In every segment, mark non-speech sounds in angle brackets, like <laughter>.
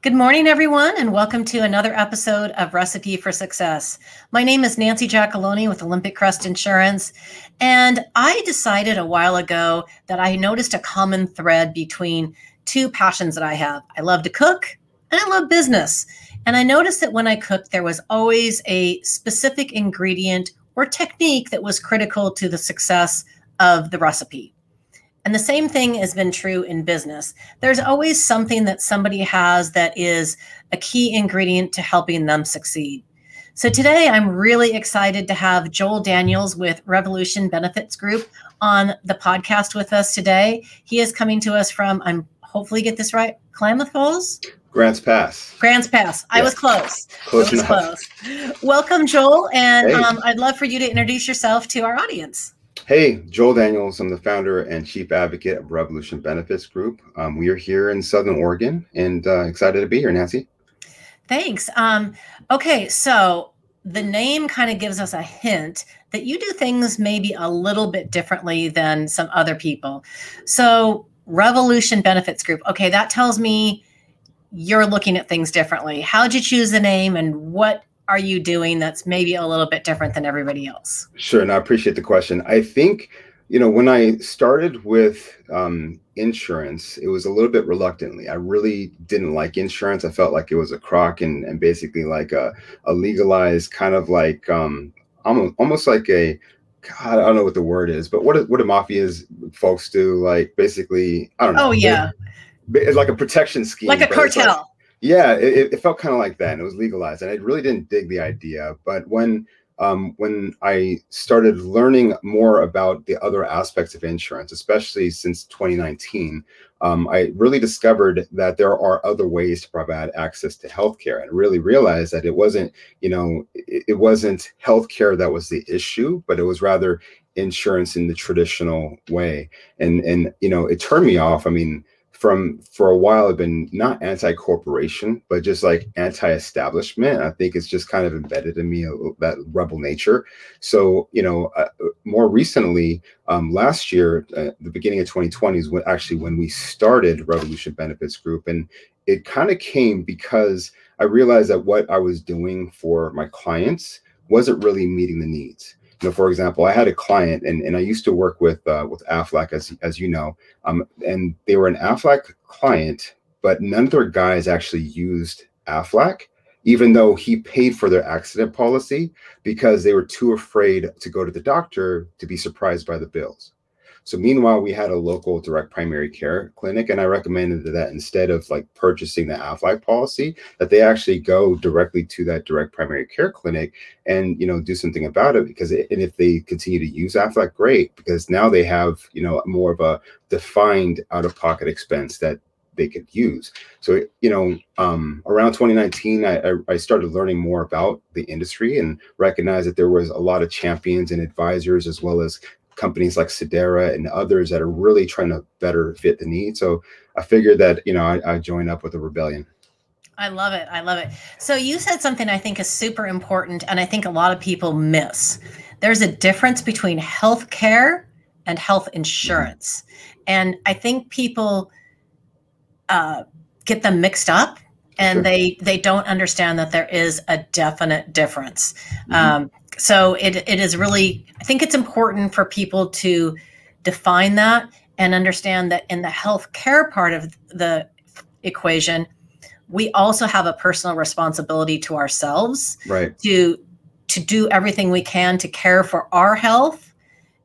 Good morning, everyone, and welcome to another episode of Recipe for Success. My name is Nancy Giacalone with Olympic Crest Insurance, and I decided a while ago that I noticed a common thread between two passions that I have. I love to cook and I love business. And I noticed that when I cooked, there was always a specific ingredient or technique that was critical to the success of the recipe. And the same thing has been true in business. There's always something that somebody has that is a key ingredient to helping them succeed. So today I'm really excited to have Joel Daniels with Revolution Benefits Group on the podcast with us today. He is coming to us from, I'm hopefully get this right, Klamath Falls? Grants Pass. Grants Pass. I was close. Close I was enough. close. Welcome, Joel. And hey. um, I'd love for you to introduce yourself to our audience. Hey, Joel Daniels. I'm the founder and chief advocate of Revolution Benefits Group. Um, we are here in Southern Oregon and uh, excited to be here, Nancy. Thanks. Um, okay, so the name kind of gives us a hint that you do things maybe a little bit differently than some other people. So, Revolution Benefits Group. Okay, that tells me you're looking at things differently. How'd you choose the name and what are you doing that's maybe a little bit different than everybody else? Sure, and I appreciate the question. I think, you know, when I started with um, insurance, it was a little bit reluctantly. I really didn't like insurance. I felt like it was a crock and, and basically like a, a legalized kind of like um, almost, almost like a God, I don't know what the word is, but what what do mafias folks do? Like basically, I don't know. Oh yeah, it's like a protection scheme, like a cartel. Yeah, it, it, felt kind of like that, and it was legalized, and I really didn't dig the idea. But when um, when I started learning more about the other aspects of insurance, especially since 2019, um, I really discovered that there are other ways to provide access to healthcare, and really realized that it wasn't, you know, it, it wasn't healthcare that was the issue, but it was rather insurance in the traditional way. And and you know, it turned me off. I mean from for a while I've been not anti-corporation but just like anti-establishment. I think it's just kind of embedded in me that rebel nature. So you know uh, more recently um, last year uh, the beginning of 2020 is when actually when we started revolution benefits group and it kind of came because i realized that what i was doing for my clients wasn't really meeting the needs you know, for example, I had a client, and, and I used to work with uh, with Aflac, as as you know, um, and they were an Aflac client, but none of their guys actually used Aflac, even though he paid for their accident policy because they were too afraid to go to the doctor to be surprised by the bills. So meanwhile, we had a local direct primary care clinic, and I recommended that instead of like purchasing the Aflac policy, that they actually go directly to that direct primary care clinic and you know do something about it. Because it, and if they continue to use Aflac, great, because now they have you know more of a defined out-of-pocket expense that they could use. So, you know, um, around 2019, I, I, started learning more about the industry and recognized that there was a lot of champions and advisors, as well as companies like Sedera and others that are really trying to better fit the need. So I figured that, you know, I, I joined up with a rebellion. I love it. I love it. So you said something I think is super important, and I think a lot of people miss. There's a difference between health care and health insurance. Mm-hmm. And I think people uh, get them mixed up and sure. they they don't understand that there is a definite difference. Mm-hmm. Um, so it it is really I think it's important for people to define that and understand that in the healthcare part of the equation, we also have a personal responsibility to ourselves right. to to do everything we can to care for our health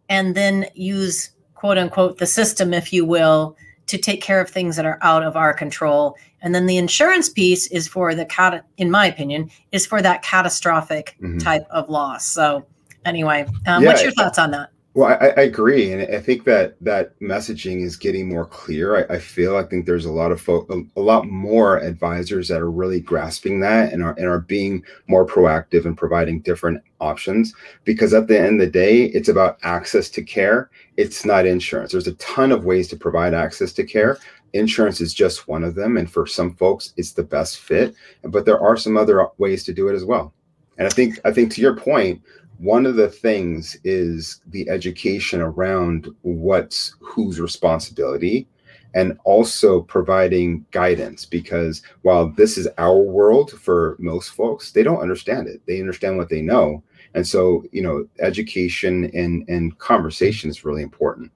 and then use quote unquote the system if you will to take care of things that are out of our control. And then the insurance piece is for the cat, in my opinion, is for that catastrophic mm-hmm. type of loss. So, anyway, um, yeah, what's your thoughts on that? Well, I, I, agree, and I think that that messaging is getting more clear. I, I feel I think there's a lot of folk, a, a, lot more advisors that are really grasping that and are and are being more proactive and providing different options. Because at the end of the day, it's about access to care. It's not insurance. There's a ton of ways to provide access to care. Insurance is just one of them, and for some folks, it's the best fit. But there are some other ways to do it as well. And I think I think to your point, one of the things is the education around what's whose responsibility and also providing guidance because while this is our world for most folks, they don't understand it. They understand what they know. And so, you know, education and, and conversation is really important.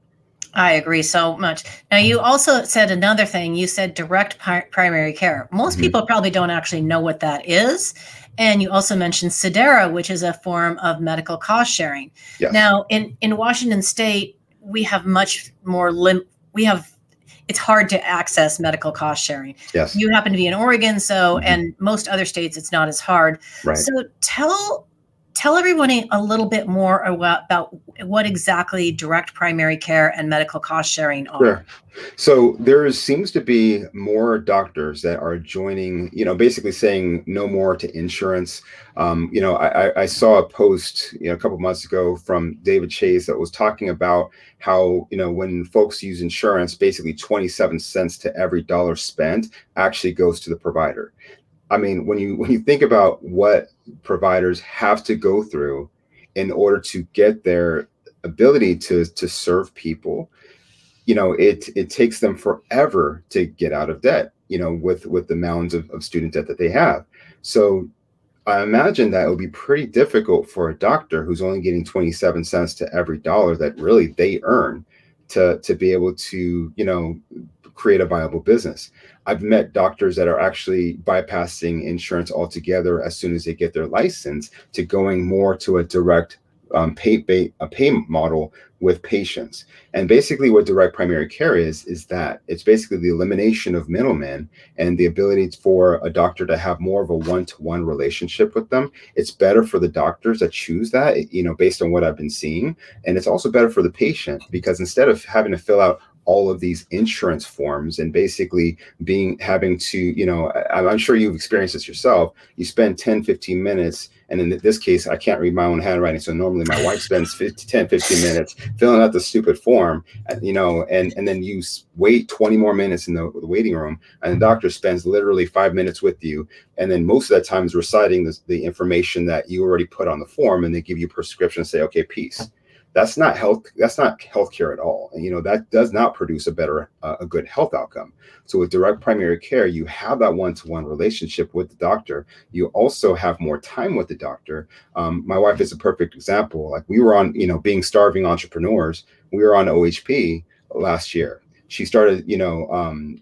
I agree so much. Now, you also said another thing. You said direct pi- primary care. Most mm-hmm. people probably don't actually know what that is. And you also mentioned Sedera, which is a form of medical cost sharing. Yes. Now, in, in Washington state, we have much more lim- we have it's hard to access medical cost sharing. Yes. You happen to be in Oregon, so mm-hmm. and most other states it's not as hard. Right. So tell tell everyone a little bit more about what exactly direct primary care and medical cost sharing are. Sure. So there seems to be more doctors that are joining, you know, basically saying no more to insurance. Um, you know, I, I, saw a post, you know, a couple months ago from David Chase that was talking about how, you know, when folks use insurance, basically 27 cents to every dollar spent actually goes to the provider. I mean, when you when you think about what providers have to go through in order to get their ability to to serve people, you know, it it takes them forever to get out of debt, you know, with with the mounds of, of student debt that they have. So I imagine that it would be pretty difficult for a doctor who's only getting 27 cents to every dollar that really they earn to to be able to, you know, create a viable business. I've met doctors that are actually bypassing insurance altogether as soon as they get their license to going more to a direct um, pay, pay a pay model with patients. And basically, what direct primary care is is that it's basically the elimination of middlemen and the ability for a doctor to have more of a one-to-one relationship with them. It's better for the doctors that choose that, you know, based on what I've been seeing, and it's also better for the patient because instead of having to fill out all of these insurance forms and basically being having to you know I, am sure you've experienced this yourself. You spend 10 15 minutes and in this case i can't read my own handwriting so normally my wife spends 50, 10 15 minutes filling out the stupid form you know and and then you wait 20 more minutes in the, the waiting room and the doctor spends literally five minutes with you and then most of that time is reciting the, the information that you already put on the form and they give you prescription and say okay peace that's not health that's not healthcare at all. And you know that does not produce a better uh, a good health outcome. So with direct primary care you have that one-to-one relationship with the doctor. You also have more time with the doctor. Um, my wife is a perfect example. Like we were on you know being starving entrepreneurs we were on ohp last year. She started you know um,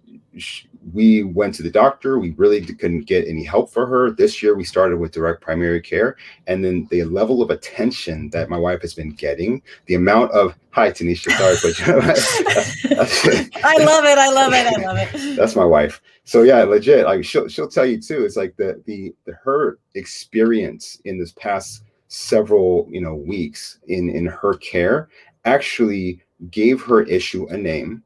we went to the doctor. We really couldn't get any help for her. This year, we started with direct primary care. And then the level of attention that my wife has been getting, the amount of, hi, Tanisha, sorry, but I love it. I love it. I love it. <laughs> That's my wife. So yeah, legit. Like she'll, she'll tell you too. It's like the, the, the, her experience in this past several, you know, weeks in, in her care actually gave her issue a name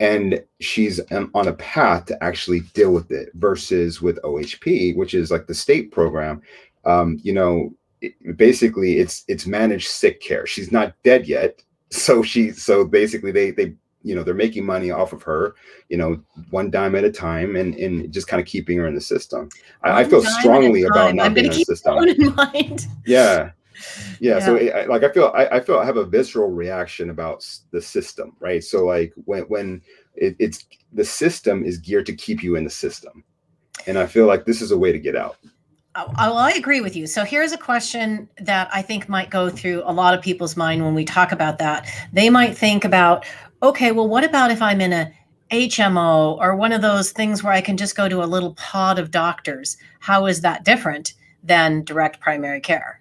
and she's on a path to actually deal with it versus with OHP, which is like the state program. Um, you know, it, basically it's it's managed sick care. She's not dead yet, <laughs> so she so basically they they you know they're making money off of her, you know, one dime at a time, and and just kind of keeping her in the system. I, I feel strongly about not I'm being in the system. In <laughs> mind. Yeah, yeah, yeah. so it, like i feel I, I, feel i have a visceral reaction about the system right so like when when it, it's the system is geared to keep you in the system and i feel like this is a way to get out oh, oh, well, I agree with you. So here's a question that I think might go through a lot of people's mind when we talk about that. They might think about, okay, well, what about if I'm in a HMO or one of those things where I can just go to a little pod of doctors? How is that different than direct primary care?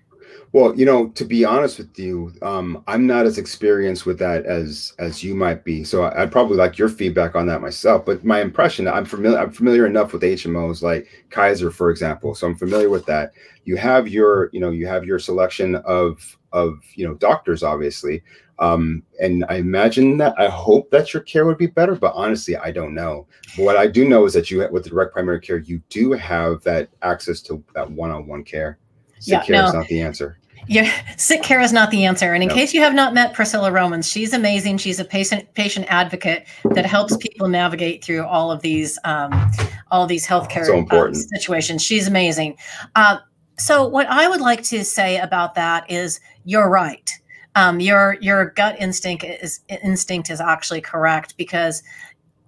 Well, you know, to be honest with you, um, I'm not as experienced with that as as you might be. So I, would probably like your feedback on that myself. But my impression, I'm familiar, I'm familiar enough with HMOs like Kaiser, for example. So I'm familiar with that. You have your, you know, you have your selection of of you know doctors, obviously. Um, and I imagine that I hope that your care would be better, but honestly, I don't know. But what I do know is that you, with the direct primary care, you do have that access to that one-on-one care. Yeah, care no. is not the answer. Yeah, sick care is not the answer. And in no. case you have not met Priscilla Romans, she's amazing. She's a patient patient advocate that helps people navigate through all of these um, all these healthcare so um, situations. She's amazing. Uh, so, what I would like to say about that is, you're right. Um, your your gut instinct is instinct is actually correct because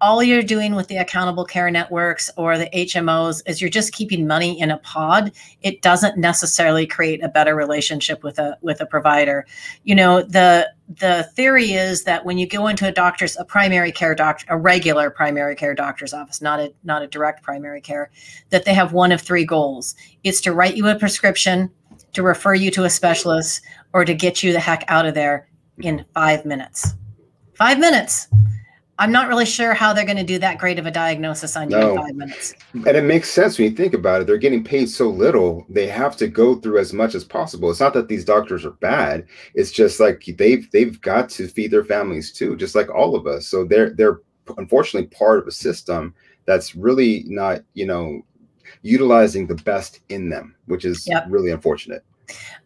all you're doing with the accountable care networks or the HMOs is you're just keeping money in a pod. It doesn't necessarily create a better relationship with a with a provider. You know, the the theory is that when you go into a doctor's a primary care doctor, a regular primary care doctor's office, not a not a direct primary care, that they have one of three goals. It's to write you a prescription, to refer you to a specialist, or to get you the heck out of there in 5 minutes. 5 minutes I'm not really sure how they're going to do that great of a diagnosis on you no. in five minutes. And it makes sense when you think about it. They're getting paid so little, they have to go through as much as possible. It's not that these doctors are bad. It's just like they've they've got to feed their families too, just like all of us. So they're they're unfortunately part of a system that's really not, you know, utilizing the best in them, which is yep. really unfortunate.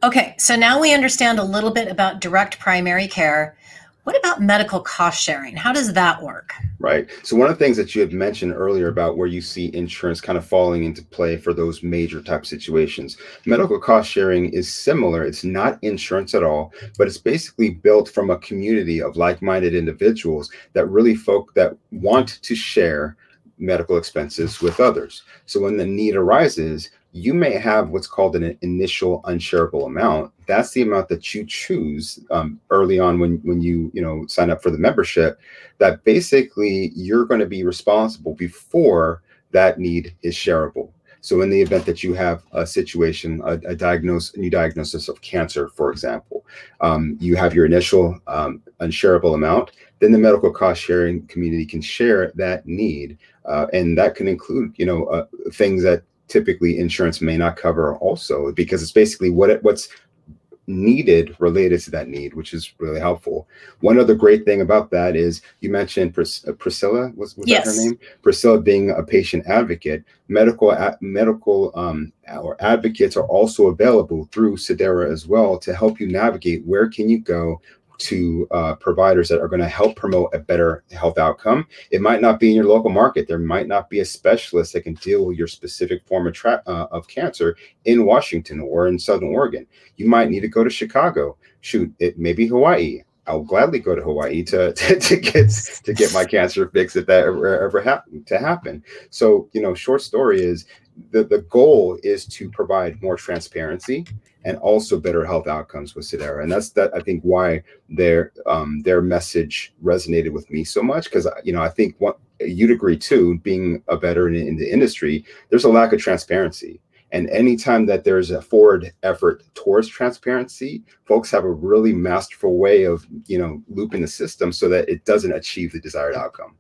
Okay, so now we understand a little bit about direct primary care. What about medical cost sharing? How does that work? Right. So one of the things that you had mentioned earlier about where you see insurance kind of falling into play for those major type situations. Medical cost sharing is similar. It's not insurance at all, but it's basically built from a community of like-minded individuals that really folk that want to share medical expenses with others. So when the need arises, you may have what's called an initial unshareable amount. That's the amount that you choose um, early on when when you you know sign up for the membership. That basically you're going to be responsible before that need is shareable. So in the event that you have a situation, a, a diagnose, new diagnosis of cancer, for example, um, you have your initial um, unshareable amount, then the medical cost sharing community can share that need. Uh, and that can include, you know, uh, things that typically insurance may not cover also because it's basically what it, what's needed related to that need, which is really helpful. One other great thing about that is you mentioned Pris- uh, Priscilla was, was yes. that her name? Priscilla being a patient advocate. Medical a- medical um, or advocates are also available through Sedera as well to help you navigate where can you go, to uh, providers that are going to help promote a better health outcome. It might not be in your local market. There might not be a specialist that can deal with your specific form of, tra- uh, of cancer in Washington or in Southern Oregon. You might need to go to Chicago. Shoot, it may be Hawaii. I'll gladly go to Hawaii to, <laughs> to, to get to get my cancer fixed if that ever, ever happen to happen. So, you know, short story is the, the goal is to provide more transparency and also better health outcomes with Sedera. And that's that I think why their um, their message resonated with me so much because you know I think what you'd agree too, being a veteran in the industry, there's a lack of transparency. And anytime that there's a forward effort towards transparency, folks have a really masterful way of, you know, looping the system so that it doesn't achieve the desired outcome.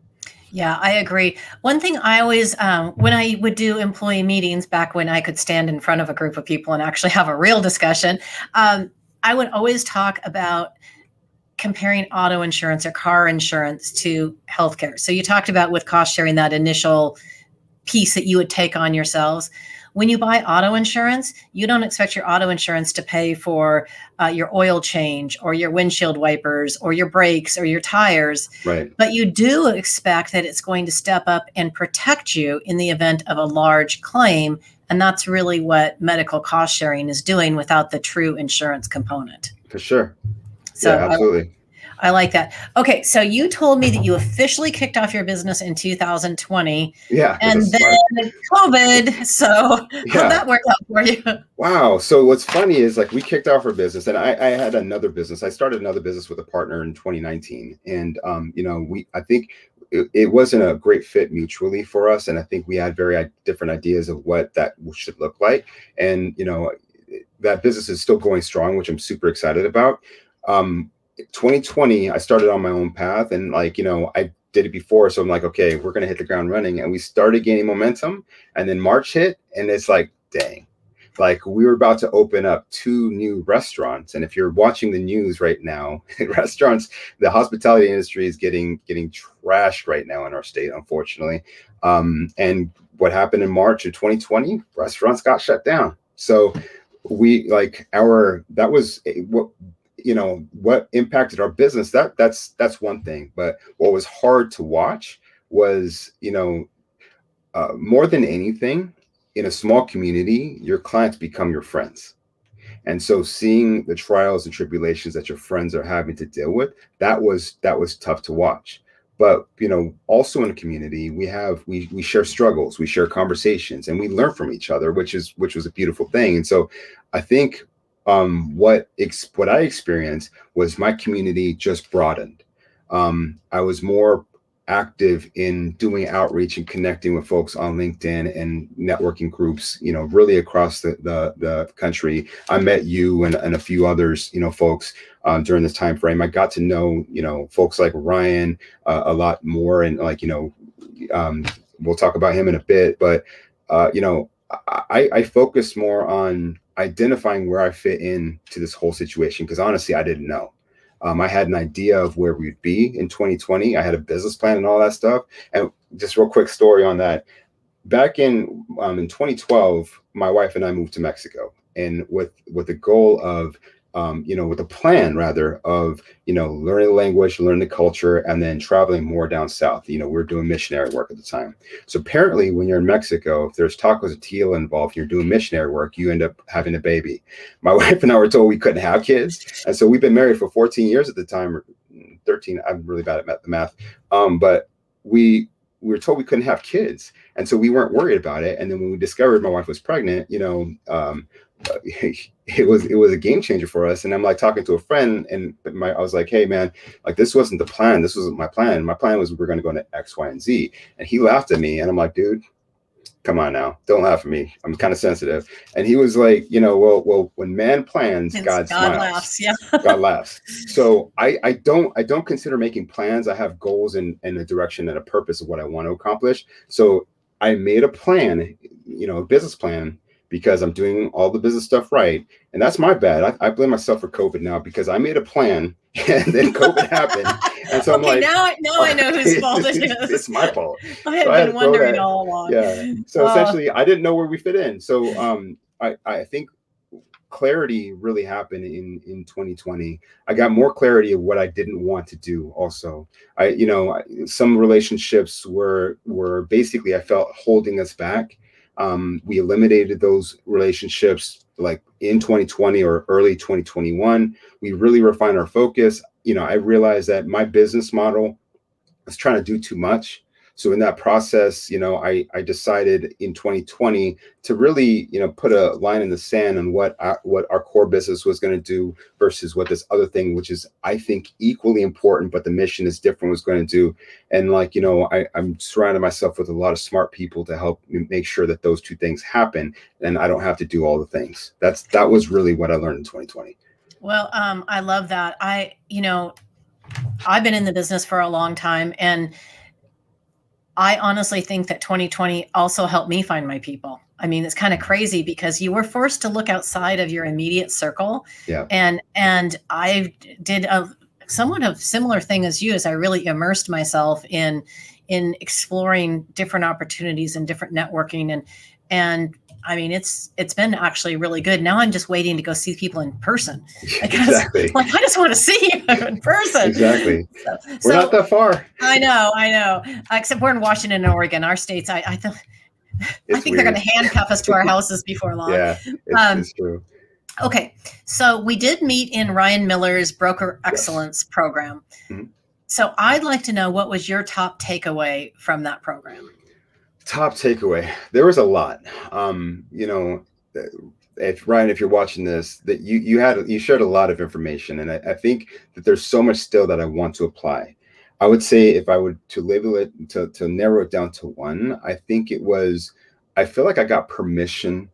Yeah, I agree. One thing I always, um, when I would do employee meetings back when I could stand in front of a group of people and actually have a real discussion, um, I would always talk about comparing auto insurance or car insurance to healthcare. So you talked about with cost sharing that initial piece that you would take on yourselves. When you buy auto insurance, you don't expect your auto insurance to pay for uh, your oil change or your windshield wipers or your brakes or your tires. Right. But you do expect that it's going to step up and protect you in the event of a large claim. And that's really what medical cost sharing is doing without the true insurance component. For sure. So yeah, absolutely. I like that. Okay, so you told me that you officially kicked off your business in 2020. Yeah. And then COVID. So <laughs> yeah. how'd that work out for you? Wow. So what's funny is like we kicked off our business and I, I had another business. I started another business with a partner in 2019. And um, you know, we I think it, it wasn't a great fit mutually for us. And I think we had very different ideas of what that should look like. And you know, that business is still going strong, which I'm super excited about. Um, 2020, I started on my own path and like, you know, I did it before. So I'm like, okay, we're going to hit the ground running. And we started gaining momentum. And then March hit and it's like, dang, like we were about to open up two new restaurants. And if you're watching the news right now, <laughs> restaurants, the hospitality industry is getting, getting trashed right now in our state, unfortunately. Um, and what happened in March of 2020, restaurants got shut down. So we like our, that was what you know what impacted our business that that's that's one thing. But what was hard to watch was you know uh, more than anything in a small community your clients become your friends. And so seeing the trials and tribulations that your friends are having to deal with that was that was tough to watch. But you know also in a community we have we we share struggles we share conversations and we learn from each other which is which was a beautiful thing. And so i think um what ex- what i experienced was my community just broadened um i was more active in doing outreach and connecting with folks on LinkedIn and networking groups, you know, really across the the, the country. I met you and, and a few others, you know, folks um, during this time frame. I got to know, you know, folks like Ryan uh, a lot more, and like, you know, um, we'll talk about him in a bit, but uh, you know, I, I focused more on identifying where I fit in to this whole situation because honestly, I didn't know. Um, I had an idea of where we'd be in 2020. I had a business plan and all that stuff. And just real quick story on that. Back in um, in 2012, my wife and I moved to Mexico, and with with the goal of um, you know, with a plan rather of, you know, learning the language, learning the culture, and then traveling more down south. You know, we are doing missionary work at the time. So apparently, when you're in Mexico, if there's tacos of tequila involved, you're doing missionary work, you end up having a baby. My <laughs> wife and I were told we couldn't have kids. And so we've been married for 14 years at the time, 13. I'm really bad at the math. Um, but we we were told we couldn't have kids and so we weren't worried about it and then when we discovered my wife was pregnant you know um, <laughs> it was it was a game changer for us. And I'm like talking to a friend, and my I was like, hey man, like this wasn't the plan. This wasn't my plan. My plan was we are going to go into X, Y, and Z. And he laughed at me, and I'm like, dude, come on now, don't laugh at me. I'm kind of sensitive. And he was like, you know, well, well, when man plans, God, laughs. Yeah, <laughs> God laughs. So I I don't I don't consider making plans. I have goals and and a direction and a purpose of what I want to accomplish. So I made a plan, you know, a business plan because I'm doing all the business stuff right. And that's my bad. I, I blame myself for COVID now because I made a plan <laughs> and then COVID happened. And so I'm like, now, now I know whose <laughs> fault it is. It's my fault. <laughs> I had so been I wondering all along. Yeah. So uh, essentially, I didn't know where we fit in. So um, I, I think clarity really happened in in 2020 i got more clarity of what i didn't want to do also i you know some relationships were were basically i felt holding us back um, we eliminated those relationships like in 2020 or early 2021. We really refined our focus. You know, I realized that my business model was trying to do too much so in that process you know i i decided in 2020 to really you know put a line in the sand on what what our core business was going to do versus what this other thing which is i think equally important but the mission is different was going to do. And like you know I, i'm surrounding myself with a lot of smart people to help make sure that those two things happen and i don't have to do all the things. That's that was really what i learned in 2020 well um, i love that. I you know i've been in the business for a long time and I honestly think that 2020 also helped me find my people. I mean, it's kind of crazy because you were forced to look outside of your immediate circle. Yeah. And and I did a somewhat of similar thing as you as I really immersed myself in in exploring different opportunities and different networking and and I mean, it's it's been actually really good. Now I'm just waiting to go see people in person. <laughs> Because, exactly. <laughs> Like I just want to see you in person. Exactly. So, we're so, not that far. I know, I know. Except we're in Washington and Oregon. Our states, I I, th- <laughs> I think weird. they're going to handcuff us to our houses before long. Yeah, it's, um, it's true. Okay, so we did meet in Ryan Miller's Broker Excellence yes. program. Mm-hmm. So I'd like to know what was your top takeaway from that program top takeaway there was a lot. Um you know if ryan if you're watching this that you you had you shared a lot of information and I, I, think that there's so much still that i want to apply. I would say if i would to label it to, to narrow it down to one i think it was i feel like i got permission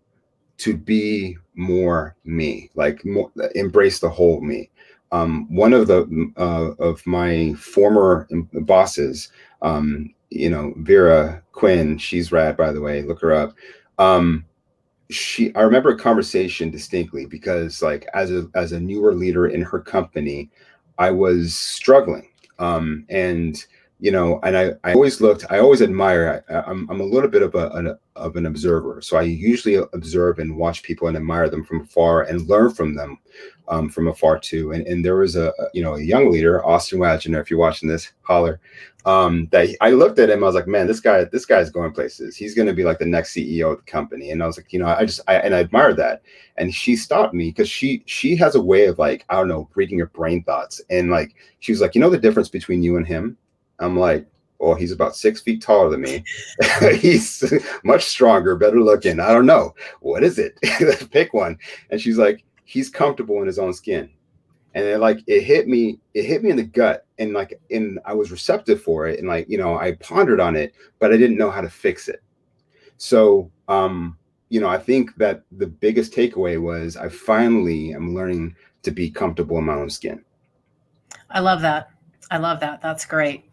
to be more me like more embrace the whole me. Um, one of the uh, of my former bosses um, you know, Vera Quinn, she's rad, by the way. Look her up. Um, she, I remember a conversation distinctly because, like, as a as a newer leader in her company, I was struggling. Um, and you know, and I, I always looked, I always admire, I, I'm, I'm a little bit of a, an, of an observer. So I usually observe and watch people and admire them from afar and learn from them um, from afar too. And, and there was a, you know, a young leader, Austin Wagner, if you're watching this, holler, um, that I looked at him, I was like, man, this guy, this guy's going places. He's going to be like the next CEO of the company. And I was like, you know, I just, I, and I admire that. And she stopped me because she, she has a way of like, I don't know, reading your brain thoughts. And like, she was like, you know, the difference between you and him I'm like, well, he's about six feet taller than me. <laughs> he's much stronger, better looking. I don't know. What is it? <laughs> Pick one. And she's like, he's comfortable in his own skin. And it like it hit me, it hit me in the gut. And like and I was receptive for it. And like, you know, I pondered on it, but I didn't know how to fix it. So um, you know, I think that the biggest takeaway was I finally am learning to be comfortable in my own skin. I love that. I love that. That's great.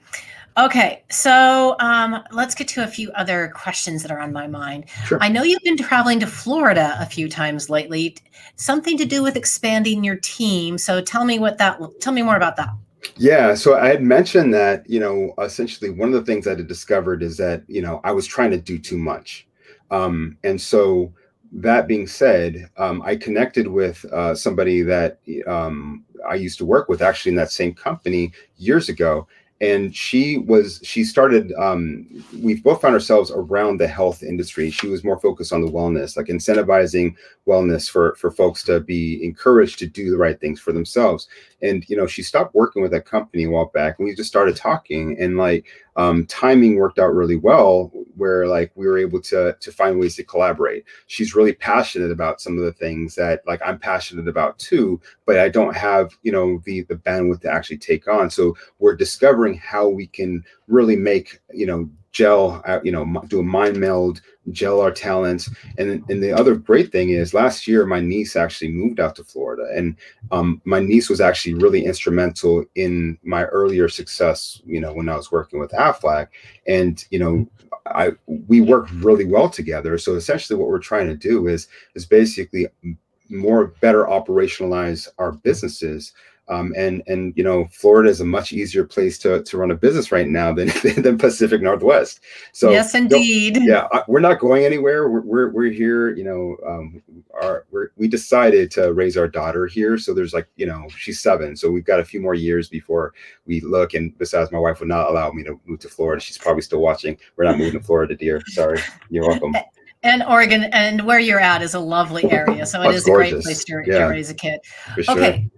Okay, so um, let's get to a few other questions that are on my mind. Sure. I know you've been traveling to Florida a few times lately. Something to do with expanding your team. So tell me what that. Tell me more about that. Yeah, so I had mentioned that you know essentially one of the things I had discovered is that you know I was trying to do too much, um, and so that being said, um, I connected with uh, somebody that um, I used to work with actually in that same company years ago, and she was she started um, we both found ourselves around the health industry. She was more focused on the wellness like incentivizing wellness for for folks to be encouraged to do the right things for themselves. And you know she stopped working with that company a while back and we just started talking. And like um, timing worked out really well where like we were able to to find ways to collaborate. She's really passionate about some of the things that like i'm passionate about too but i don't have you know the the bandwidth to actually take on. So we're discovering how we can really make you know gel uh, you know do a mind meld gel our talents. And and the other great thing is last year my niece actually moved out to florida and um, my niece was actually really instrumental in my earlier success you know when i was working with aflac. And you know i we work really well together. So essentially what we're trying to do is is basically more better operationalize our businesses um, and and you know Florida is a much easier place to to run a business right now than <laughs> than Pacific Northwest. So yes, indeed. Yeah, we're not going anywhere. We're we're, we're here. You know, um, our we're, we decided to raise our daughter here. So there's like you know she's seven, so we've got a few more years before we look. And besides, my wife would not allow me to move to Florida. She's probably still watching. We're not moving to Florida, dear. Sorry. You're welcome. <laughs> and Oregon and where you're at is a lovely area. So it is gorgeous. a great place to, yeah, to raise a kid. Sure. Okay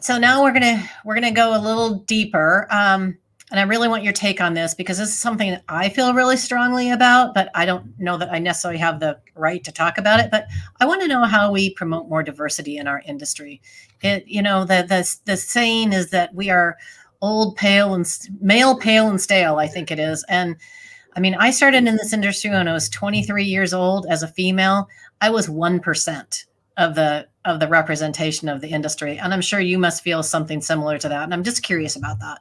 so now we're gonna we're gonna go a little deeper um, and i really want your take on this because this is something that i feel really strongly about but i don't know that i necessarily have the right to talk about it. But i want to know how we promote more diversity in our industry. It you know the the, the saying is that we are old pale and male pale and stale i think it is. And i mean i started in this industry when i was 23 years old as a female. I was 1% of the of the representation of the industry. And i'm sure you must feel something similar to that. And i'm just curious about that.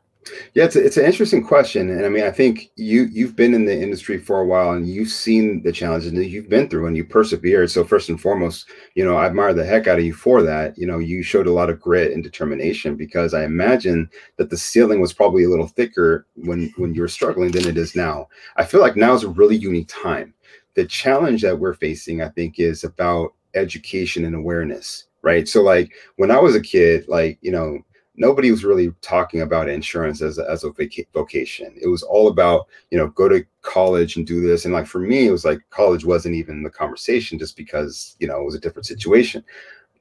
Yeah it's, a, it's an interesting question. And i mean i think you you've been in the industry for a while and you've seen the challenges that you've been through and you persevered. So first and foremost you know i admire the heck out of you for that. You know you showed a lot of grit and determination because i imagine that the ceiling was probably a little thicker when when you were struggling than it is now. I feel like now is a really unique time. The challenge that we're facing i think is about education and awareness, right? So like when I was a kid, like, you know, nobody was really talking about insurance as a, as a vocation. It was all about, you know, go to college and do this. And like for me, it was like college wasn't even the conversation just because, you know, it was a different situation.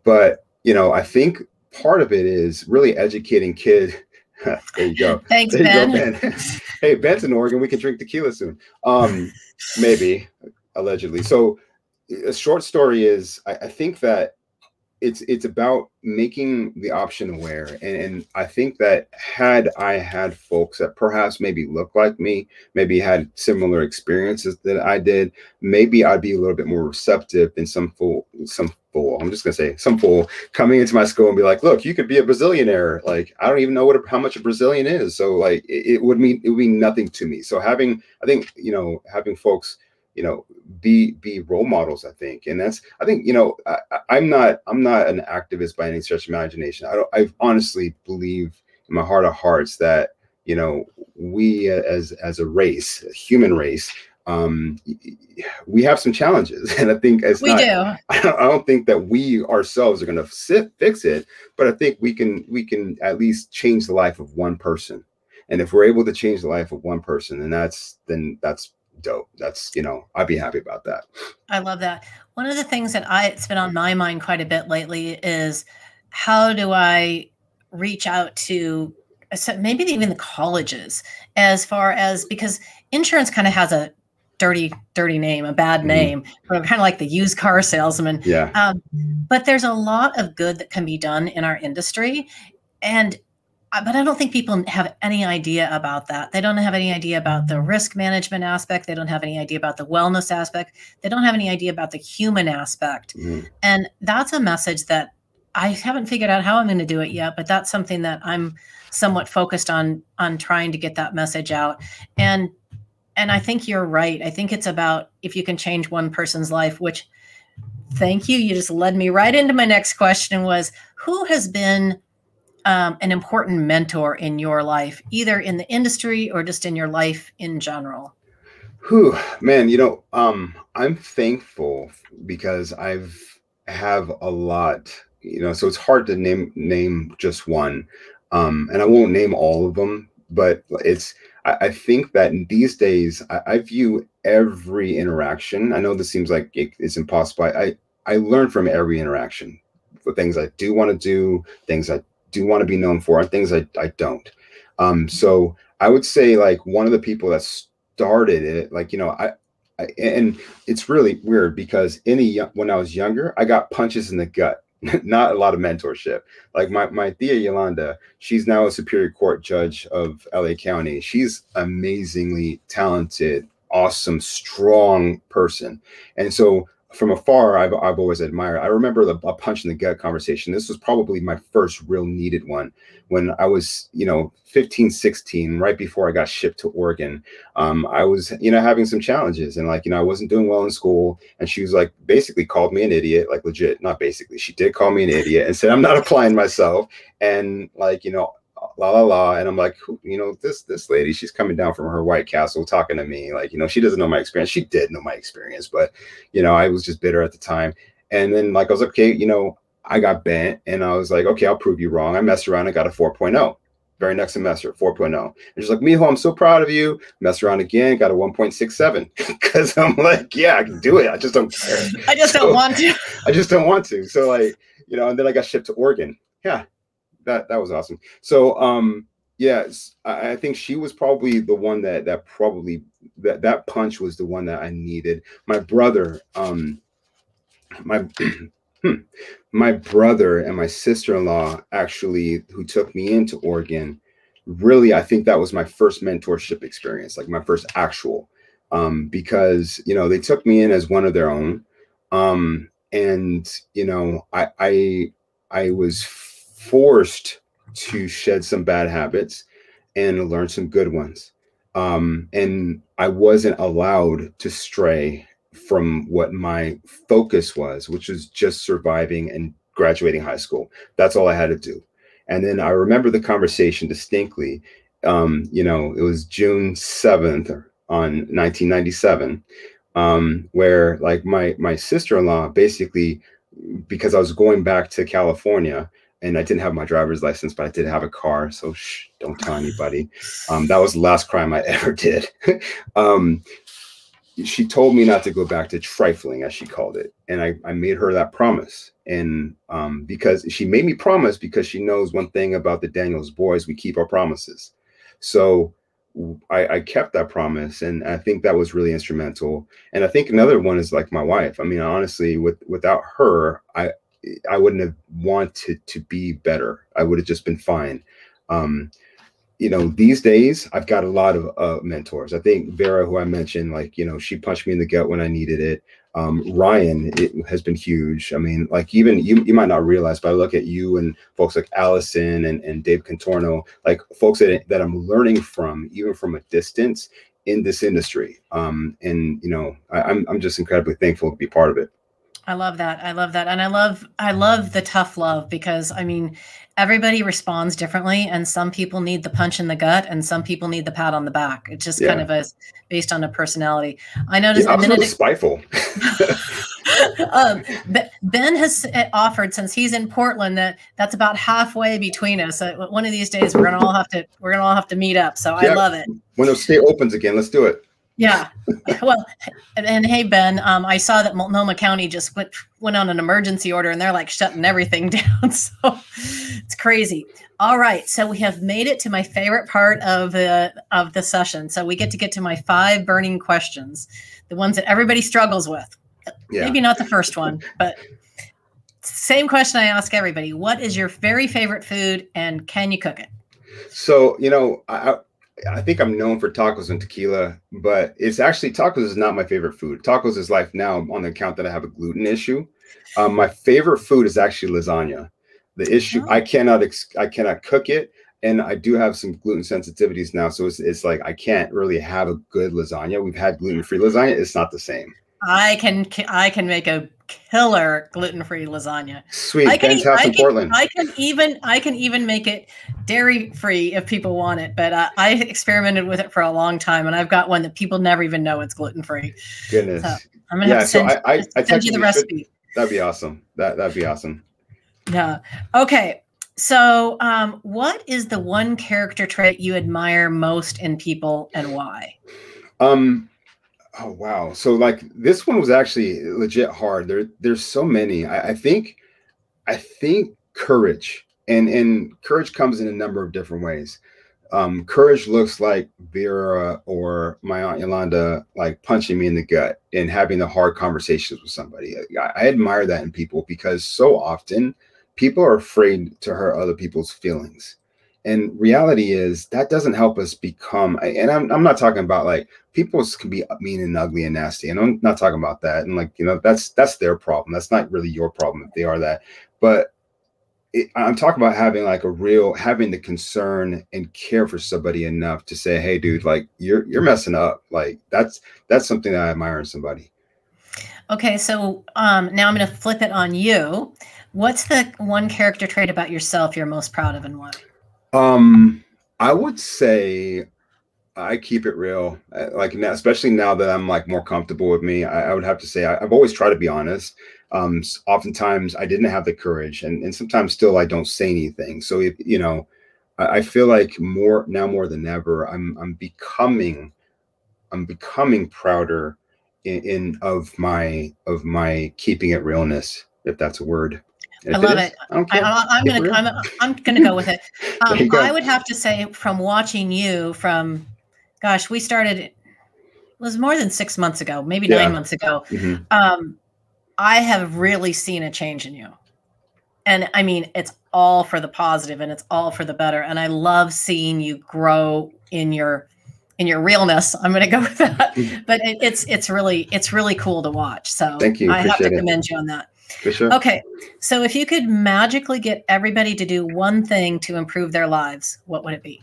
But, you know, I think part of it is really educating kid. <laughs> there you go. <laughs> Thanks, there Ben. Go, ben. hey, Ben's in Oregon. We can drink tequila soon. Um, maybe, allegedly. So a short story is I, I, think that it's it's about making the option aware. And, and, i think that had i had folks that perhaps maybe look like me maybe had similar experiences that i did maybe i'd be a little bit more receptive than some fool some fool i'm just gonna say some fool coming into my school and be like look you could be a brazilianaire like i don't even know what how much a brazilian is. So like it, it would mean it would mean nothing to me. So having i think you know having folks you know be be role models i think. And that's i think you know I, am not i'm not an activist by any stretch of imagination. I don't i honestly believe in my heart of hearts that you know we as as a race a human race um we have some challenges. <laughs> And i think it's we not, do. I don't think that we ourselves are going to sit fix it but i think we can we can at least change the life of one person. And if we're able to change the life of one person then that's then that's dope. That's, you know, I'd be happy about that. I love that. One of the things that I it's been on my mind quite a bit lately is how do I reach out to maybe even the colleges as far as because insurance kind of has a dirty dirty name a bad mm-hmm. name mm-hmm. kind of like the used car salesman yeah um, but there's a lot of good that can be done in our industry and but I don't think people have any idea about that. They don't have any idea about the risk management aspect. They don't have any idea about the wellness aspect. They don't have any idea about the human aspect. Mm. And that's a message that I haven't figured out how I'm going to do it yet, but that's something that I'm somewhat focused on on trying to get that message out. And and I think you're right. I think it's about if you can change one person's life, which thank you. You just led me right into my next question was who has been um, an important mentor in your life, either in the industry or just in your life in general? Whew, man, you know, um, I'm thankful because I've have a lot, you know, so it's hard to name name just one. Um, and I won't name all of them, but it's I, I think that these days I, I, view every interaction. I know this seems like it, it's impossible. I I learn from every interaction. The things I do want to do, things I do want to be known for and things I, I don't. Um, so I would say like one of the people that started it, like, you know, I, I and it's really weird because in a, when I was younger, I got punches in the gut, <laughs> not a lot of mentorship. Like my, my Tía Yolanda, she's now a Superior Court judge of LA County. She's amazingly talented, awesome, strong person. And so from afar, I've, I've always admired. I remember the a punch in the gut conversation. This was probably my first real needed one when I was, you know, 15, 16, right before I got shipped to Oregon. Um, I was, you know, having some challenges and like, you know, I wasn't doing well in school. And she was like, basically called me an idiot, like legit, not basically. She did call me an idiot and said, I'm not applying myself. And like, you know, la la la. And i'm like you know this this lady she's coming down from her white castle talking to me. Like you know she doesn't know my experience. She did know my experience but you know i was just bitter at the time. And then like i was like okay you know i got bent. And i was like okay i'll prove you wrong. I messed around and got a 4.0 very next semester 4.0 and she's like mijo i'm so proud of you. Mess around again got a 1.67 because <laughs> i'm like yeah i can do it. I just don't care. I just so, don't want to. I just don't want to. So like you know and then i got shipped to oregon. Yeah that that was awesome. So um yes, I, think she was probably the one that that probably that that punch was the one that I needed. My brother, um my <clears throat> hmm, my brother and my sister-in-law actually who took me into Oregon really I think that was my first mentorship experience, like my first actual um because you know they took me in as one of their own um and you know I I I was forced to shed some bad habits and learn some good ones. Um, and I wasn't allowed to stray from what my focus was, which was just surviving and graduating high school. That's all I had to do. And then I remember the conversation distinctly. Um, you know, it was June 7th on 1997, um, where like my my sister-in-law basically, because I was going back to California, and I didn't have my driver's license, but I did have a car. So shh, don't tell <sighs> anybody. Um, that was the last crime I <laughs> ever did. <laughs> um, she told me not to go back to trifling, as she called it, and I, I made her that promise. And um, because she made me promise, because she knows one thing about the Daniels boys, we keep our promises. So I, I, kept that promise, and I think that was really instrumental. And I think another one is like my wife. I mean, honestly, with without her, I I wouldn't have wanted to be better. I would have just been fine. Um, you know, these days I've got a lot of uh, mentors. I think Vera, who I mentioned, like you know, she punched me in the gut when I needed it. Um, Ryan it has been huge. I mean, like even you, you might not realize, but I look at you and folks like Allison and, and Dave Contorno, like folks that, that I'm learning from, even from a distance in this industry. Um, and you know, I, I'm I'm just incredibly thankful to be part of it. I love that. I love that. And I love I love the tough love because I mean everybody responds differently and some people need the punch in the gut and some people need the pat on the back. It's just yeah. kind of a based on a personality. I noticed yeah, a minute spiteful. <laughs> um, ben has offered since he's in Portland that that's about halfway between us. Uh, one of these days we're gonna all have to we're gonna all have to meet up. So yeah. I love it. When the state opens again, let's do it. Yeah. Well, and, and hey, Ben, um, I saw that Multnomah County just went, went on an emergency order and they're like shutting everything <laughs> down. So it's crazy. All right. So we have made it to my favorite part of the of the session. So we get to get to my five burning questions, the ones that everybody struggles with. Yeah. Maybe not the first one, but same question I ask everybody. What is your very favorite food and can you cook it? So, you know, I, I think I'm known for tacos and tequila, but it's actually tacos is not my favorite food. Tacos is life now on the account that I have a gluten issue. Um, my favorite food is actually lasagna. The issue Oh. I cannot ex- I cannot cook it, and I do have some gluten sensitivities now, so it's it's like I can't really have a good lasagna. We've had gluten free lasagna; it's not the same. I can I can make a killer gluten-free lasagna. Sweet, I can, I, in can, Portland. I can even I can even make it dairy free if people want it. But uh, I experimented with it for a long time, and I've got one that people never even know it's gluten free. Goodness, so, I'm gonna yeah. have to So send, I I, I send you the technically should- recipe. that'd be awesome. That that'd be awesome. Yeah. Okay. So, um, what is the one character trait you admire most in people, and why? Um. Oh wow. So like this one was actually legit hard. There there's so many. I, I think I think courage and and courage comes in a number of different ways. Um, courage looks like Vera or my aunt Yolanda like punching me in the gut and having the hard conversations with somebody. I, I admire that in people because so often people are afraid to hurt other people's feelings. And reality is that doesn't help us become. And I'm, I'm not talking about like people can be mean and ugly and nasty, and I'm not talking about that. And like you know, that's that's their problem. That's not really your problem if they are that. But it, I'm talking about having like a real having the concern and care for somebody enough to say, "Hey, dude, like you're you're messing up." Like that's that's something that I admire in somebody. Okay, so um, now I'm going to flip it on you. What's the one character trait about yourself you're most proud of, and why? Um, I would say I keep it real. Uh, Like now, especially now that I'm like more comfortable with me, I, I would have to say I, I've always tried to be honest. Um, oftentimes I didn't have the courage, and and sometimes still I don't say anything. So if you know, I, I feel like more now more than ever, I'm I'm becoming, I'm becoming prouder in, in of my of my keeping it realness, if that's a word. I love is, it. I don't I, care. I, I'm gonna. I'm, I'm gonna go with it. <laughs> Um, go. I would have to say, from watching you, from gosh, we started. It was more than six months ago, maybe Yeah. nine months ago. Mhm. Um, I have really seen a change in you, and I mean, it's all for the positive, and it's all for the better. And I love seeing you grow in your in your realness. I'm going to go with that. Mhm. But it, it's it's really it's really cool to watch. So Thank you. I have to Appreciate it. commend you on that. For sure. Okay. So if you could magically get everybody to do one thing to improve their lives, what would it be?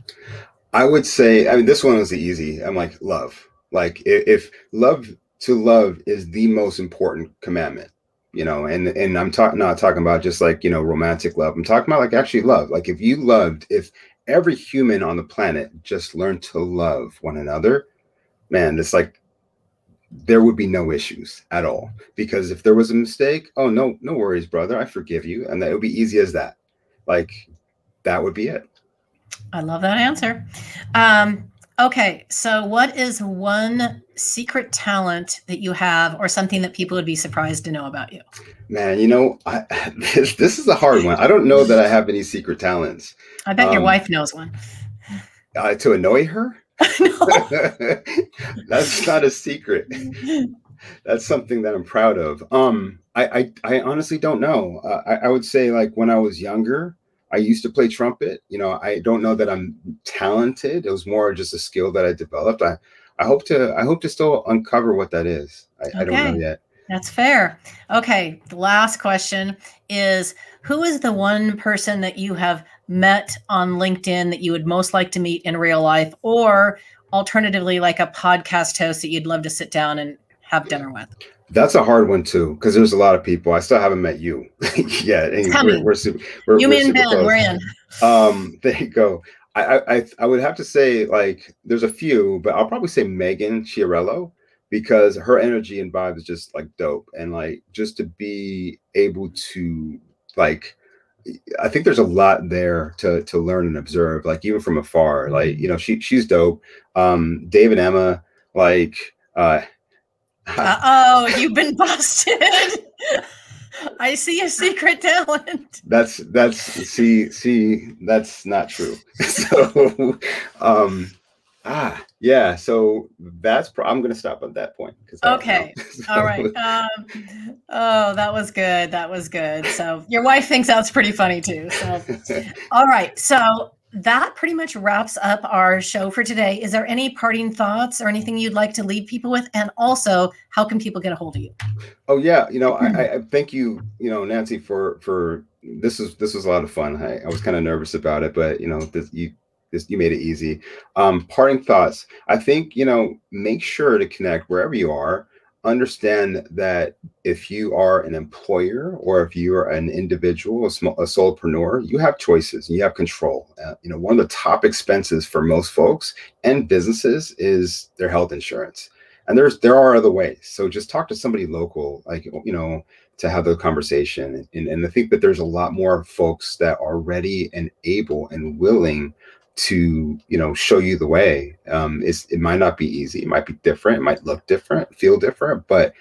I would say, I mean, this one was easy. I'm like, love. Like, if, if love to love is the most important commandment, you know, and and I'm talking not talking about just like you know romantic love. I'm talking about like actually love. Like, if you loved, if every human on the planet just learned to love one another, man, it's like there would be no issues at all. Because if there was a mistake, oh no, no worries, brother, I forgive you, and that would be easy as that. Like, that would be it. I love that answer. Um, okay. So what is one secret talent that you have or something that people would be surprised to know about you? Man, you know, I, <laughs> this this is a hard one. I don't know that I have any secret talents. I bet your Um, wife knows one. Uh, to annoy her? <laughs> That's not a secret. That's something that I'm proud of. Um, I I, I honestly don't know. Uh, I, I would say like when I was younger, I used to play trumpet. You know, I don't know that I'm talented. It was more just a skill that I developed. I I hope to I hope to still uncover what that is. I, I don't know yet. That's fair. Okay. The last question is Who is the one person that you have met on LinkedIn that you would most like to meet in real life? Or alternatively, like a podcast host that you'd love to sit down and have dinner with? That's a hard one too, because there's a lot of people. I still haven't met you <laughs> yet. and. We're, we're super. We're, You, we're me, and Ben, we're in. Um, there you go. I I I would have to say like there's a few, but I'll probably say Megan Chiarello because her energy and vibe is just like dope, and like just to be able to like. I think there's a lot there to to learn and observe, like even from afar. Like you know, she she's dope. Um, Dave and Emma, like uh <laughs> oh you've been busted <laughs> I see a secret talent. That's that's see see that's not true. <laughs> so um ah yeah so that's pro- i'm gonna stop at that point okay <laughs> so. all right <laughs> um oh that was good that was good so your wife thinks that's pretty funny too so <laughs> all right so that pretty much wraps up our show for today. Is there any parting thoughts or anything you'd like to leave people with? And also, how can people get a hold of you? Oh yeah, you know, I, I <clears throat> thank you, you know, Nancy, for for this is this was a lot of fun. I, I was kind of nervous about it, but you know, this you this you made it easy. Um, parting thoughts. I think you know, make sure to connect wherever you are understand that if you are an employer or if you are an individual, a, small, a solopreneur, you have choices you have control. Uh, you know, one of the top expenses for most folks and businesses is their health insurance. And there's there are other ways. So just talk to somebody local, like you know, to have the conversation. And, and I think that there's a lot more folks that are ready and able and willing to you know show you the way. Um it's it might not be easy. It might be different. It might look different feel different but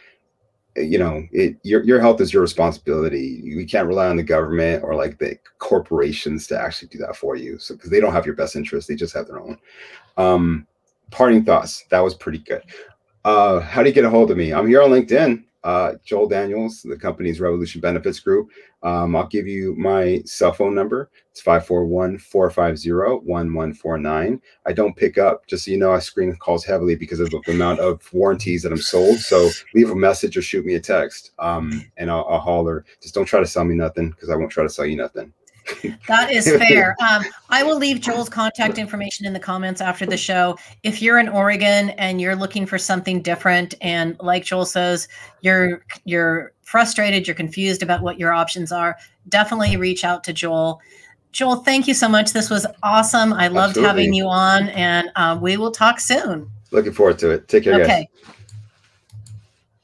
you know it your, your health is your responsibility. You can't rely on the government or like the corporations to actually do that for you so because they don't have your best interest. They just have their own. Um parting thoughts. That was pretty good. Uh how do you get a hold of me? I'm here on linkedin uh, Joel Daniels, the company's Revolution Benefits Group. Um, I'll give you my cell phone number. It's 541 450 1149. I don't pick up, just so you know, I screen calls heavily because of the amount of warranties that I'm sold. So leave a message or shoot me a text um, and I'll, I'll holler. Just don't try to sell me nothing because I won't try to sell you nothing that is <laughs> fair. Um, I will leave Joel's contact information in the comments after the show. If you're in Oregon and you're looking for something different, and like Joel says, you're you're frustrated, you're confused about what your options are, definitely reach out to Joel. Joel, thank you so much. This was awesome. I loved Absolutely. having you on, and uh, we will talk soon. Looking forward to it. Take care, okay. guys.